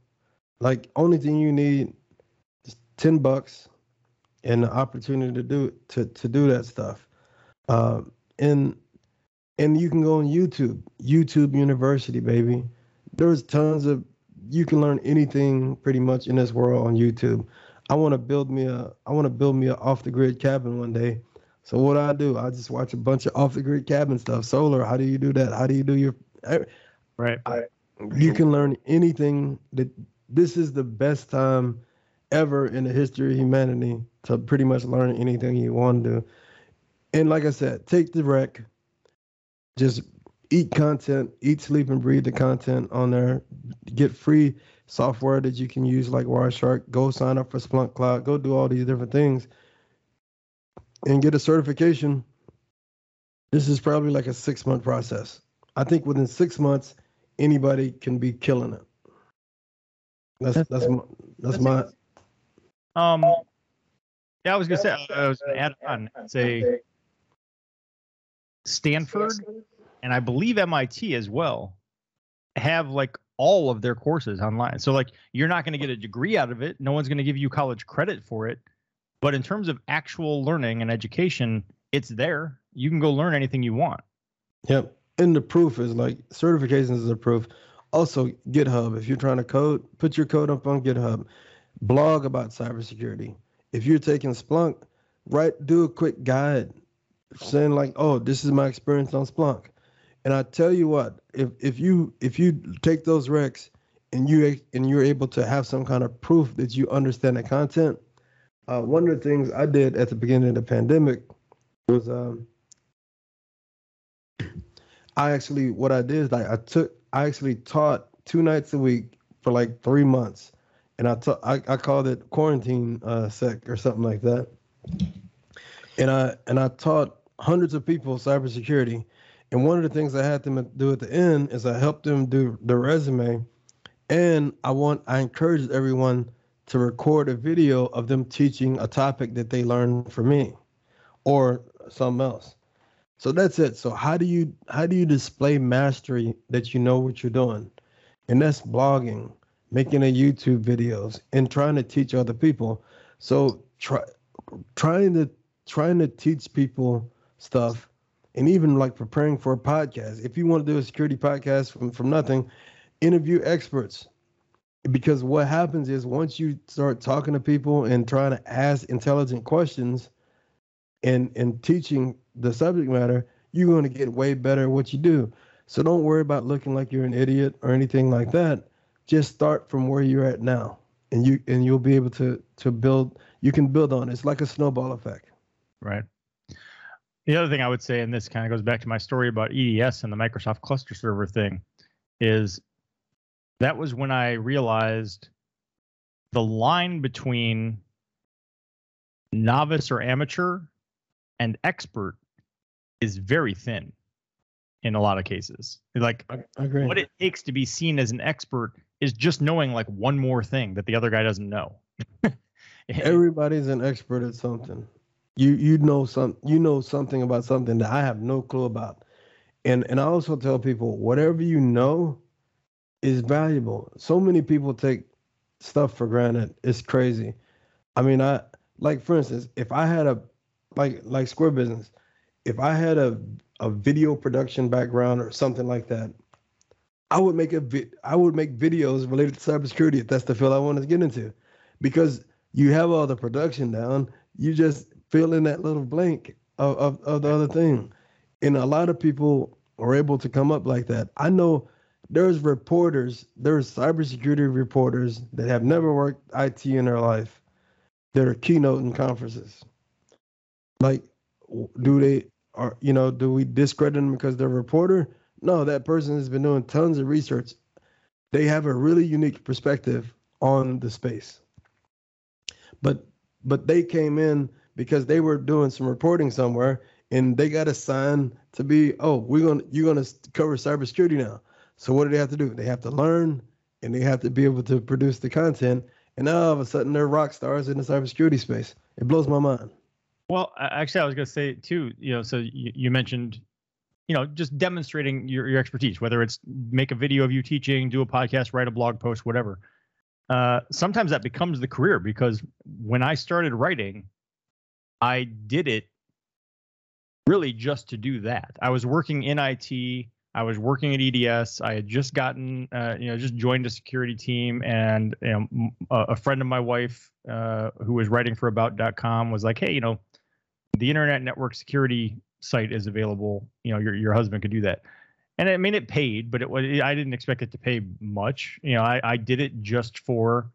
Like only thing you need is ten bucks and the opportunity to do to to do that stuff. Um, and and you can go on YouTube, YouTube University, baby. There's tons of you can learn anything pretty much in this world on YouTube. I want to build me a I want to build me a off the grid cabin one day. So what I do, I just watch a bunch of off the grid cabin stuff. Solar, how do you do that? How do you do your eh, right? I, you can learn anything that this is the best time ever in the history of humanity to pretty much learn anything you want to do. And like I said, take the rec, just eat content, eat, sleep, and breathe the content on there. Get free software that you can use like Wireshark. Go sign up for Splunk Cloud. Go do all these different things and get a certification. This is probably like a six month process. I think within six months, anybody can be killing it. That's that's that's my, that's my um. Yeah, I was gonna say I was gonna add on say Stanford and I believe MIT as well have like all of their courses online. So like you're not going to get a degree out of it. No one's going to give you college credit for it. But in terms of actual learning and education, it's there. You can go learn anything you want. Yep. And the proof is like certifications is a proof. Also, GitHub. If you're trying to code, put your code up on GitHub. Blog about cybersecurity. If you're taking Splunk, write do a quick guide saying like, "Oh, this is my experience on Splunk." And I tell you what, if if you if you take those recs and you and you're able to have some kind of proof that you understand the content, uh, one of the things I did at the beginning of the pandemic was um, I actually what I did is like I took I actually taught two nights a week for like three months, and I taught I, I called it quarantine uh, sec or something like that, and I and I taught hundreds of people cybersecurity and one of the things I had them do at the end is I helped them do the resume, and I want I encourage everyone to record a video of them teaching a topic that they learned from me, or something else. So that's it. So how do you how do you display mastery that you know what you're doing? And that's blogging, making a YouTube videos, and trying to teach other people. So try trying to trying to teach people stuff and even like preparing for a podcast. If you want to do a security podcast from, from nothing, interview experts. Because what happens is once you start talking to people and trying to ask intelligent questions and and teaching the subject matter, you're going to get way better at what you do. So don't worry about looking like you're an idiot or anything like that. Just start from where you're at now. And you and you'll be able to to build you can build on it. It's like a snowball effect. Right. The other thing I would say, and this kind of goes back to my story about EDS and the Microsoft cluster server thing, is that was when I realized the line between novice or amateur and expert is very thin in a lot of cases. Like what it takes to be seen as an expert is just knowing like one more thing that the other guy doesn't know. Everybody's an expert at something you you know some you know something about something that I have no clue about. And and I also tell people whatever you know is valuable. So many people take stuff for granted. It's crazy. I mean, I like for instance, if I had a like like Square Business, if I had a a video production background or something like that, I would make a vi- I would make videos related to cybersecurity if that's the field I wanted to get into, because you have all the production down. You just fill in that little blank of, of, of the other thing. And a lot of people are able to come up like that. I know there's reporters, there's cybersecurity reporters that have never worked IT in their life that are keynoting conferences. Like, do they are you know, do we discredit them because they're a reporter? No, that person has been doing tons of research. They have a really unique perspective on the space. But but they came in because they were doing some reporting somewhere and they got assigned to be, oh, we're gonna you're gonna cover cybersecurity now. So what do they have to do? They have to learn and they have to be able to produce the content. And now all of a sudden they're rock stars in the cybersecurity space. It blows my mind. Well, actually, I was to say too. You know, so you, you mentioned you know just demonstrating your, your expertise whether it's make a video of you teaching do a podcast write a blog post whatever uh, sometimes that becomes the career because when i started writing i did it really just to do that i was working in it i was working at eds i had just gotten uh, you know just joined a security team and you know, a, friend of my wife uh, who was writing for about.com was like hey you know the internet network security site is available, you know, your your husband could do that. And I mean, it paid, but it was I didn't expect it to pay much. You know, I, I did it just for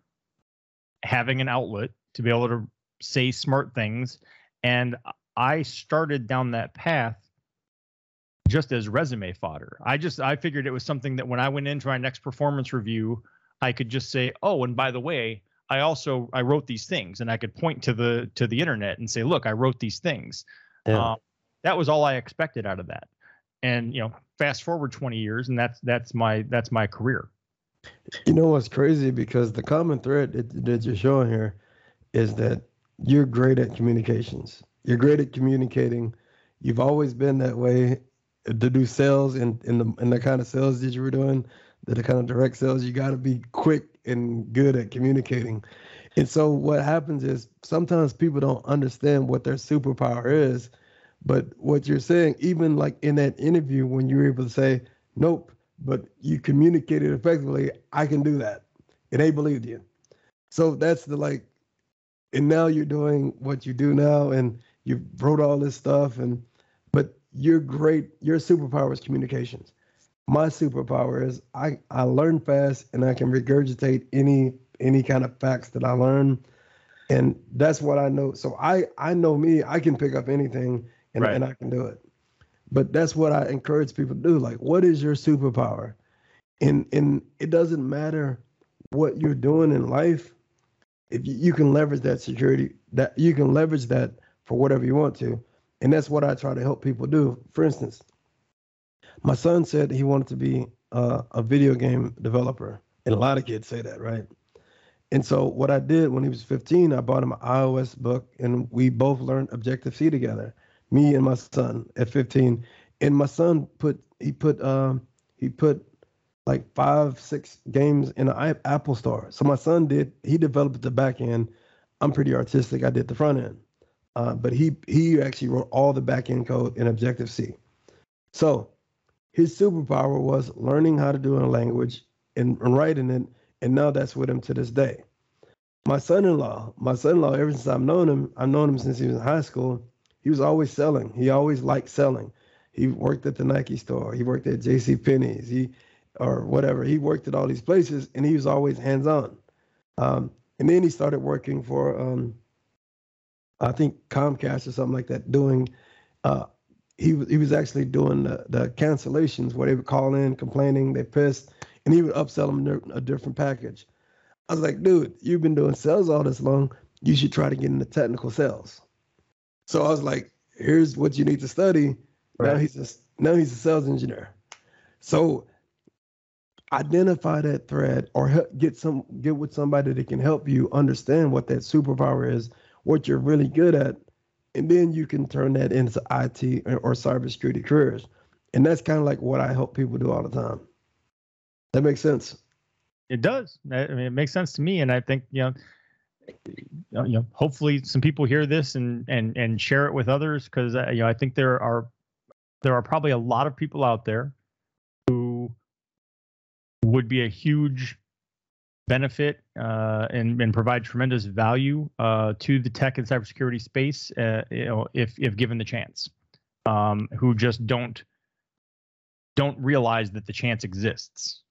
having an outlet to be able to say smart things. And I started down that path just as resume fodder. I just I figured it was something that when I went into my next performance review, I could just say, "Oh, and by the way, I also I wrote these things," and I could point to the to the internet and say, "Look, I wrote these things." Yeah. Um, that was all I expected out of that. And you know, fast forward 20 years, and that's that's my that's my career. You know what's crazy because the common thread that, that you're showing here is that you're great at communications. You're great at communicating. You've always been that way to do sales and in, the in the kind of sales that you were doing, the, the kind of direct sales. You got to be quick and good at communicating. And so what happens is sometimes people don't understand what their superpower is but what you're saying, even like in that interview, when you were able to say, nope, but you communicated effectively, I can do that. And they believed you. So that's the like, and now you're doing what you do now and you wrote all this stuff and, but you're great. Your superpower is communications. My superpower is I, I learn fast and I can regurgitate any, any kind of facts that I learn. And that's what I know. So I, I know me, I can pick up anything and, right. and I can do it. But that's what I encourage people to do. Like, what is your superpower? And and it doesn't matter what you're doing in life. If you, can leverage that security, that you can leverage that for whatever you want to. And that's what I try to help people do. For instance, my son said he wanted to be uh, a video game developer. And a lot of kids say that, right? And so what I did when he was 15, I bought him an iOS book and we both learned Objective C together me and my son at 15 and my son put he put um he put like five six games in an apple store so my son did he developed the back end i'm pretty artistic i did the front end uh, but he he actually wrote all the back end code in objective c so his superpower was learning how to do a language and, and writing it and now that's with him to this day my son-in-law my son-in-law ever since i've known him i've known him since he was in high school he was always selling. He always liked selling. He worked at the Nike store. He worked at J.C. Penney's. He or whatever. He worked at all these places, and he was always hands on. Um, and then he started working for, um, I think Comcast or something like that, doing. Uh, he was he was actually doing the, the cancellations where they would call in complaining they pissed, and he would upsell them a different package. I was like, dude, you've been doing sales all this long. You should try to get into technical sales. So I was like, here's what you need to study. Right. Now he's a now he's a sales engineer. So identify that thread or help, get some get with somebody that can help you understand what that superpower is, what you're really good at, and then you can turn that into IT or cybersecurity careers. And that's kind of like what I help people do all the time. That makes sense. It does. I mean, it makes sense to me, and I think you know you know, hopefully some people hear this and and and share it with others because uh, you know I think there are there are probably a lot of people out there would be a huge benefit uh, and and provide tremendous value uh, to the tech and cybersecurity space, uh, you know, if if given the chance, um, who just don't don't realize that the chance exists.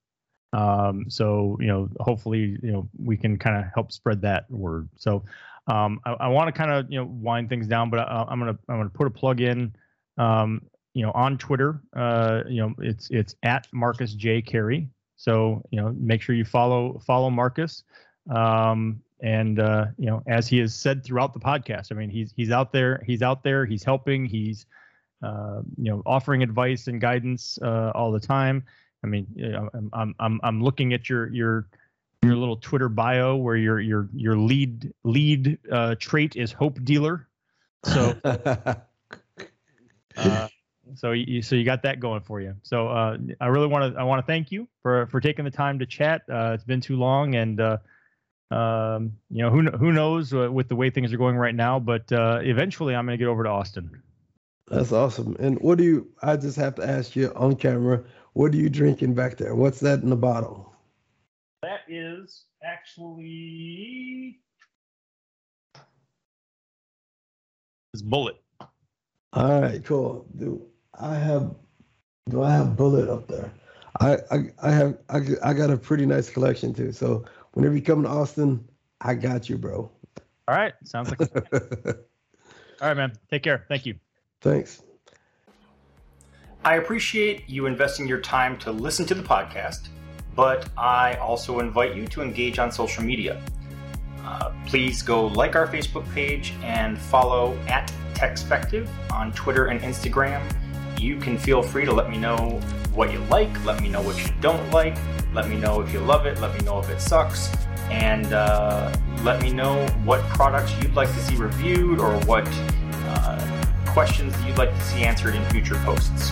Um, so you know, hopefully, you know, we can kind of help spread that word. So um, I, I want to kind of you know wind things down, but I, am gonna I'm gonna put a plug in. Um, you know, on Twitter, uh, you know, it's it's at Marcus J Carey. So you know, make sure you follow follow Marcus. Um, and uh, you know, as he has said throughout the podcast, I mean, he's he's out there, he's out there, he's helping, he's uh, you know, offering advice and guidance uh, all the time. I mean, I'm I'm I'm I'm looking at your your your little Twitter bio where your your your lead lead uh, trait is hope dealer. So, uh, So you so you got that going for you. So uh, I really want to I want to thank you for for taking the time to chat. Uh, it's been too long, and uh, um, you know who who knows uh, with the way things are going right now. But uh, eventually, I'm going to get over to Austin. That's awesome. And what do you? I just have to ask you on camera. What are you drinking back there? What's that in the bottle? That is actually it's Bulleit. All right, cool. Do I have? Do I have Bulleit up there? I I, I have I, I got a pretty nice collection too. So whenever you come to Austin, I got you, bro. All right, sounds like. All right, man. Take care. Thank you. Thanks. I appreciate you investing your time to listen to the podcast, but I also invite you to engage on social media. Uh, please go like our Facebook page and follow at Techspective on Twitter and Instagram. You can feel free to let me know what you like, let me know what you don't like, let me know if you love it, let me know if it sucks, and uh, let me know what products you'd like to see reviewed or what uh, questions you'd like to see answered in future posts.